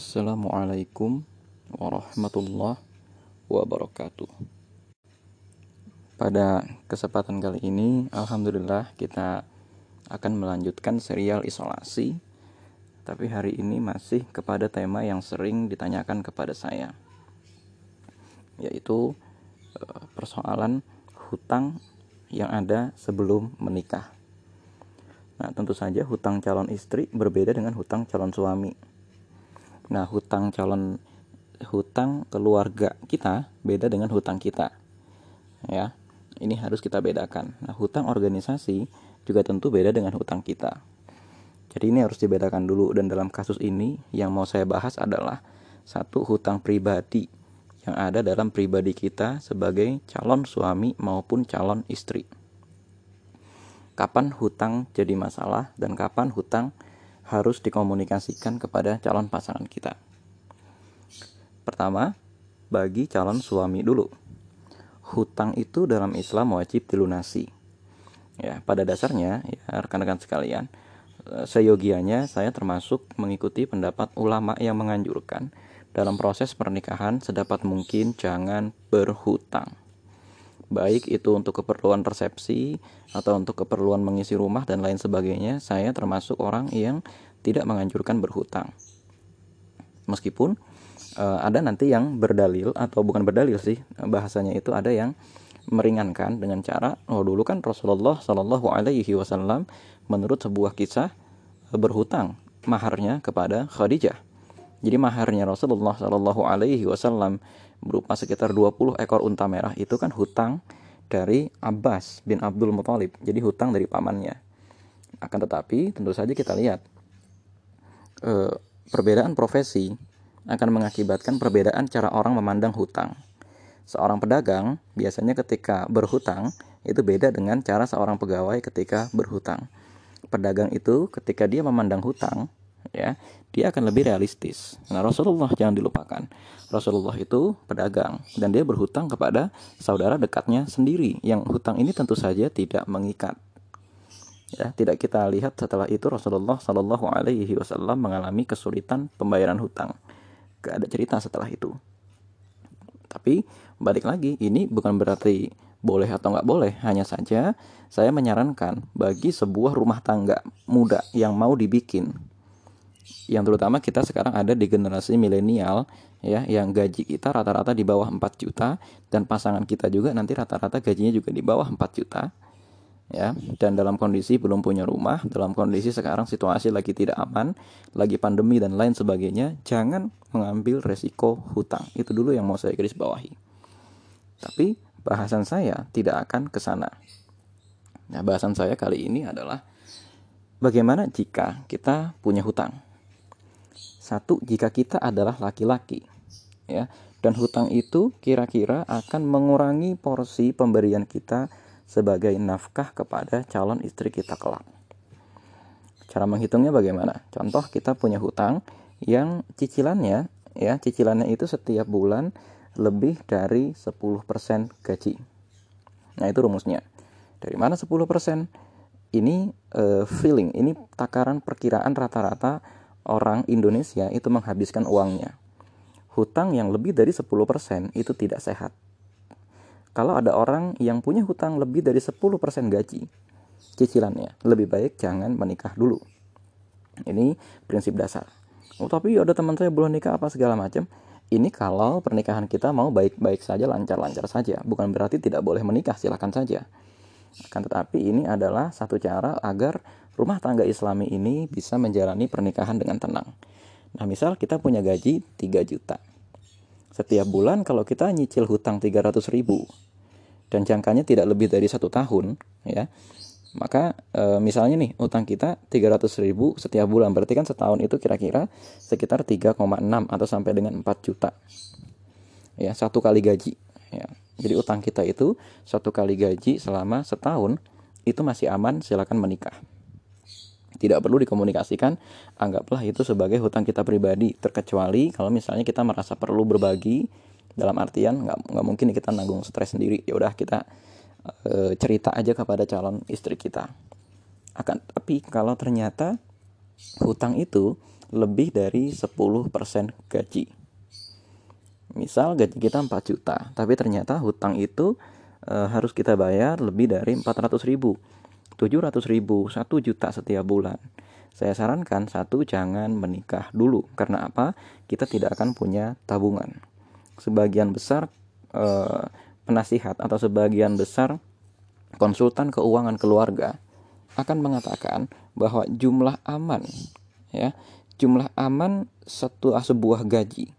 Assalamualaikum warahmatullahi wabarakatuh. Pada kesempatan kali ini, alhamdulillah kita akan melanjutkan serial isolasi. Tapi hari ini masih kepada tema yang sering ditanyakan kepada saya, yaitu eh, persoalan hutang yang ada sebelum menikah. Nah, tentu saja hutang calon istri berbeda dengan hutang calon suami Nah, hutang calon hutang keluarga kita beda dengan hutang kita. Ya. Ini harus kita bedakan. Nah, hutang organisasi juga tentu beda dengan hutang kita. Jadi ini harus dibedakan dulu dan dalam kasus ini yang mau saya bahas adalah satu hutang pribadi yang ada dalam pribadi kita sebagai calon suami maupun calon istri. Kapan hutang jadi masalah dan kapan hutang harus dikomunikasikan kepada calon pasangan kita. Pertama, bagi calon suami dulu. Hutang itu dalam Islam wajib dilunasi. Ya, pada dasarnya ya rekan-rekan sekalian, eh, seyogianya saya termasuk mengikuti pendapat ulama yang menganjurkan dalam proses pernikahan sedapat mungkin jangan berhutang. Baik itu untuk keperluan resepsi atau untuk keperluan mengisi rumah dan lain sebagainya, saya termasuk orang yang tidak menganjurkan berhutang. Meskipun uh, ada nanti yang berdalil atau bukan berdalil sih bahasanya itu ada yang meringankan dengan cara oh dulu kan Rasulullah Shallallahu Alaihi Wasallam menurut sebuah kisah berhutang maharnya kepada Khadijah. Jadi maharnya Rasulullah Shallallahu Alaihi Wasallam berupa sekitar 20 ekor unta merah itu kan hutang dari Abbas bin Abdul Muthalib. Jadi hutang dari pamannya. Akan tetapi tentu saja kita lihat e, perbedaan profesi akan mengakibatkan perbedaan cara orang memandang hutang. Seorang pedagang biasanya ketika berhutang itu beda dengan cara seorang pegawai ketika berhutang. Pedagang itu ketika dia memandang hutang, ya, dia akan lebih realistis. Nah, Rasulullah jangan dilupakan. Rasulullah itu pedagang dan dia berhutang kepada saudara dekatnya sendiri yang hutang ini tentu saja tidak mengikat ya tidak kita lihat setelah itu Rasulullah Shallallahu Alaihi Wasallam mengalami kesulitan pembayaran hutang. Gak ada cerita setelah itu. Tapi balik lagi ini bukan berarti boleh atau nggak boleh. Hanya saja saya menyarankan bagi sebuah rumah tangga muda yang mau dibikin yang terutama kita sekarang ada di generasi milenial ya yang gaji kita rata-rata di bawah 4 juta dan pasangan kita juga nanti rata-rata gajinya juga di bawah 4 juta ya. Dan dalam kondisi belum punya rumah dalam kondisi sekarang situasi lagi tidak aman lagi pandemi dan lain sebagainya jangan mengambil resiko hutang. Itu dulu yang mau saya garis bawahi. Tapi bahasan saya tidak akan ke sana. Nah bahasan saya kali ini adalah bagaimana jika kita punya hutang? Satu jika kita adalah laki-laki ya. Dan hutang itu kira-kira akan mengurangi porsi pemberian kita sebagai nafkah kepada calon istri kita kelak. Cara menghitungnya bagaimana? Contoh kita punya hutang yang cicilannya ya, cicilannya itu setiap bulan lebih dari 10% gaji. Nah, itu rumusnya. Dari mana 10%? Ini uh, feeling, ini takaran perkiraan rata-rata orang Indonesia itu menghabiskan uangnya. Hutang yang lebih dari 10% itu tidak sehat kalau ada orang yang punya hutang lebih dari 10% gaji cicilannya, lebih baik jangan menikah dulu. Ini prinsip dasar. Oh, tapi ada teman saya belum nikah apa segala macam. Ini kalau pernikahan kita mau baik-baik saja, lancar-lancar saja. Bukan berarti tidak boleh menikah, silakan saja. Akan tetapi ini adalah satu cara agar rumah tangga islami ini bisa menjalani pernikahan dengan tenang. Nah misal kita punya gaji 3 juta setiap bulan kalau kita nyicil hutang 300 ribu dan jangkanya tidak lebih dari satu tahun ya maka e, misalnya nih utang kita 300 ribu setiap bulan berarti kan setahun itu kira-kira sekitar 3,6 atau sampai dengan 4 juta ya satu kali gaji ya. Jadi utang kita itu satu kali gaji selama setahun itu masih aman silakan menikah tidak perlu dikomunikasikan anggaplah itu sebagai hutang kita pribadi. Terkecuali kalau misalnya kita merasa perlu berbagi dalam artian nggak nggak mungkin kita nanggung stres sendiri. Ya udah kita e, cerita aja kepada calon istri kita. Akan tapi kalau ternyata hutang itu lebih dari 10% gaji. Misal gaji kita 4 juta, tapi ternyata hutang itu e, harus kita bayar lebih dari 400 ribu, 700 ribu, 1 juta setiap bulan. Saya sarankan satu jangan menikah dulu karena apa? Kita tidak akan punya tabungan. Sebagian besar e, penasihat atau sebagian besar konsultan keuangan keluarga akan mengatakan bahwa jumlah aman ya jumlah aman satu sebuah gaji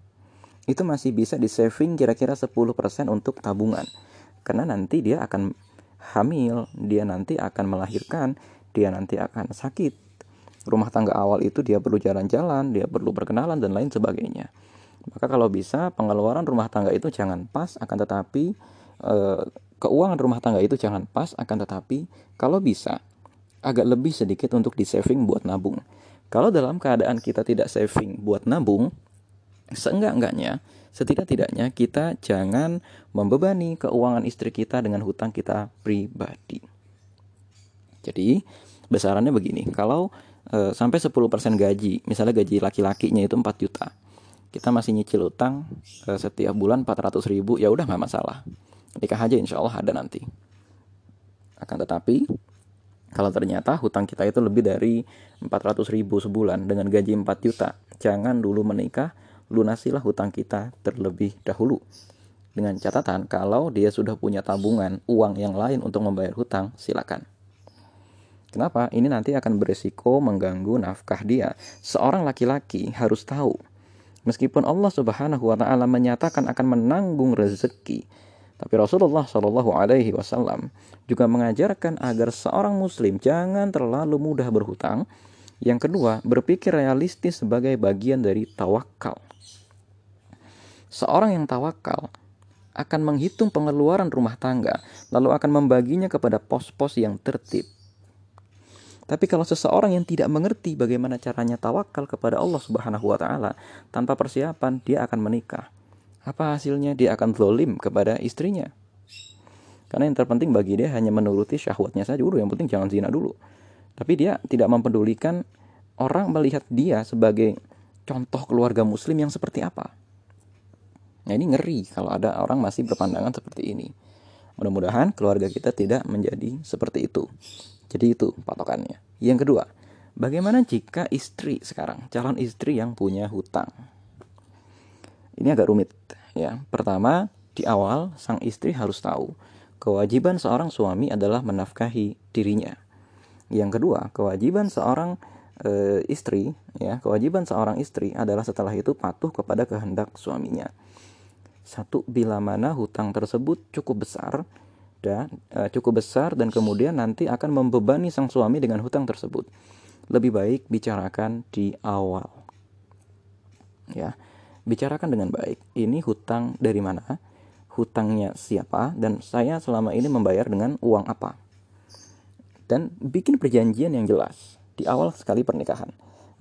itu masih bisa di saving kira-kira 10% untuk tabungan karena nanti dia akan hamil dia nanti akan melahirkan dia nanti akan sakit. Rumah tangga awal itu dia perlu jalan-jalan dia perlu berkenalan dan lain sebagainya. Maka kalau bisa pengeluaran rumah tangga itu jangan pas akan tetapi e, keuangan rumah tangga itu jangan pas akan tetapi kalau bisa agak lebih sedikit untuk di saving buat nabung. Kalau dalam keadaan kita tidak saving buat nabung, seenggak-enggaknya, setidak-tidaknya kita jangan membebani keuangan istri kita dengan hutang kita pribadi. Jadi, besarannya begini, kalau e, sampai 10% gaji, misalnya gaji laki-lakinya itu 4 juta, kita masih nyicil utang e, setiap bulan 400 ribu, ya udah nggak masalah. Nikah aja insya Allah ada nanti. Akan tetapi, kalau ternyata hutang kita itu lebih dari 400 ribu sebulan dengan gaji 4 juta, jangan dulu menikah, lunasilah hutang kita terlebih dahulu. Dengan catatan kalau dia sudah punya tabungan uang yang lain untuk membayar hutang, silakan. Kenapa? Ini nanti akan beresiko mengganggu nafkah dia. Seorang laki-laki harus tahu, meskipun Allah Subhanahu wa taala menyatakan akan menanggung rezeki, tapi Rasulullah Shallallahu Alaihi Wasallam juga mengajarkan agar seorang Muslim jangan terlalu mudah berhutang. Yang kedua, berpikir realistis sebagai bagian dari tawakal. Seorang yang tawakal akan menghitung pengeluaran rumah tangga, lalu akan membaginya kepada pos-pos yang tertib. Tapi kalau seseorang yang tidak mengerti bagaimana caranya tawakal kepada Allah Subhanahu wa taala tanpa persiapan, dia akan menikah apa hasilnya dia akan zolim kepada istrinya. Karena yang terpenting bagi dia hanya menuruti syahwatnya saja dulu, yang penting jangan zina dulu. Tapi dia tidak mempedulikan orang melihat dia sebagai contoh keluarga muslim yang seperti apa. Nah ini ngeri kalau ada orang masih berpandangan seperti ini. Mudah-mudahan keluarga kita tidak menjadi seperti itu. Jadi itu patokannya. Yang kedua, bagaimana jika istri sekarang, calon istri yang punya hutang? Ini agak rumit ya. Pertama, di awal sang istri harus tahu kewajiban seorang suami adalah menafkahi dirinya. Yang kedua, kewajiban seorang e, istri ya, kewajiban seorang istri adalah setelah itu patuh kepada kehendak suaminya. Satu, bila mana hutang tersebut cukup besar dan e, cukup besar dan kemudian nanti akan membebani sang suami dengan hutang tersebut. Lebih baik bicarakan di awal. Ya bicarakan dengan baik. Ini hutang dari mana? Hutangnya siapa? Dan saya selama ini membayar dengan uang apa? Dan bikin perjanjian yang jelas di awal sekali pernikahan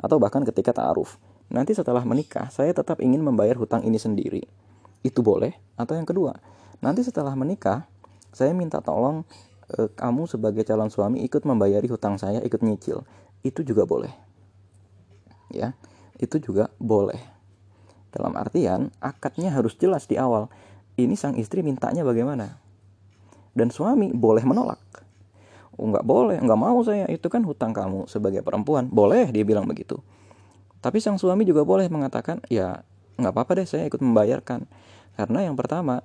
atau bahkan ketika ta'aruf. Nanti setelah menikah, saya tetap ingin membayar hutang ini sendiri. Itu boleh? Atau yang kedua, nanti setelah menikah, saya minta tolong e, kamu sebagai calon suami ikut membayari hutang saya, ikut nyicil. Itu juga boleh. Ya, itu juga boleh. Dalam artian, akadnya harus jelas di awal. Ini sang istri mintanya bagaimana? Dan suami boleh menolak. Nggak boleh, nggak mau saya. Itu kan hutang kamu sebagai perempuan. Boleh, dia bilang begitu. Tapi sang suami juga boleh mengatakan, ya nggak apa-apa deh saya ikut membayarkan. Karena yang pertama,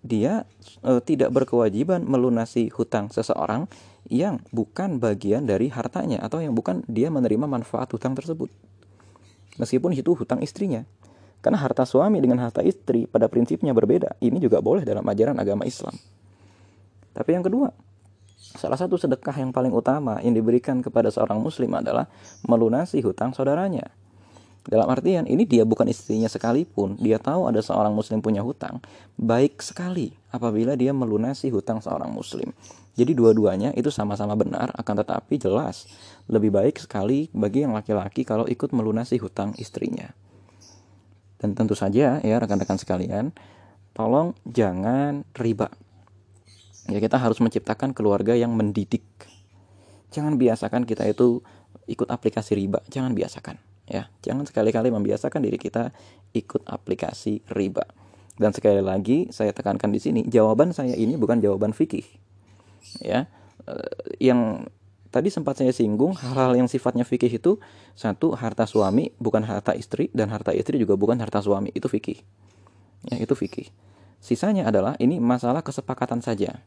dia e, tidak berkewajiban melunasi hutang seseorang yang bukan bagian dari hartanya atau yang bukan dia menerima manfaat hutang tersebut. Meskipun itu hutang istrinya. Karena harta suami dengan harta istri pada prinsipnya berbeda. Ini juga boleh dalam ajaran agama Islam. Tapi yang kedua, salah satu sedekah yang paling utama yang diberikan kepada seorang muslim adalah melunasi hutang saudaranya. Dalam artian ini dia bukan istrinya sekalipun, dia tahu ada seorang muslim punya hutang, baik sekali apabila dia melunasi hutang seorang muslim. Jadi dua-duanya itu sama-sama benar, akan tetapi jelas lebih baik sekali bagi yang laki-laki kalau ikut melunasi hutang istrinya. Dan tentu saja ya rekan-rekan sekalian, tolong jangan riba. Ya kita harus menciptakan keluarga yang mendidik. Jangan biasakan kita itu ikut aplikasi riba, jangan biasakan. ya. Jangan sekali-kali membiasakan diri kita ikut aplikasi riba. Dan sekali lagi saya tekankan di sini jawaban saya ini bukan jawaban fikih ya. Eh, yang tadi sempat saya singgung hal-hal yang sifatnya fikih itu satu harta suami bukan harta istri dan harta istri juga bukan harta suami. Itu fikih. Ya itu fikih sisanya adalah ini masalah kesepakatan saja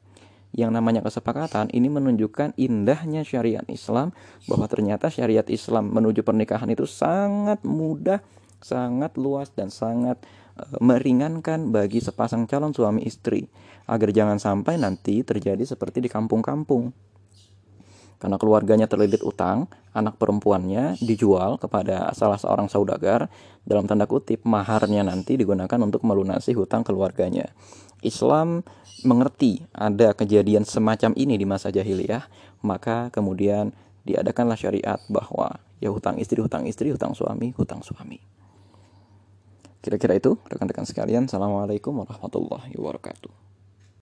yang namanya kesepakatan ini menunjukkan indahnya syariat Islam bahwa ternyata syariat Islam menuju pernikahan itu sangat mudah, sangat luas dan sangat e, meringankan bagi sepasang calon suami istri agar jangan sampai nanti terjadi seperti di kampung-kampung. Karena keluarganya terlilit utang, anak perempuannya dijual kepada salah seorang saudagar, dalam tanda kutip maharnya nanti digunakan untuk melunasi hutang keluarganya. Islam mengerti ada kejadian semacam ini di masa jahiliyah, maka kemudian diadakanlah syariat bahwa ya hutang istri, hutang istri, hutang suami, hutang suami. Kira-kira itu rekan-rekan sekalian. Assalamualaikum warahmatullahi wabarakatuh.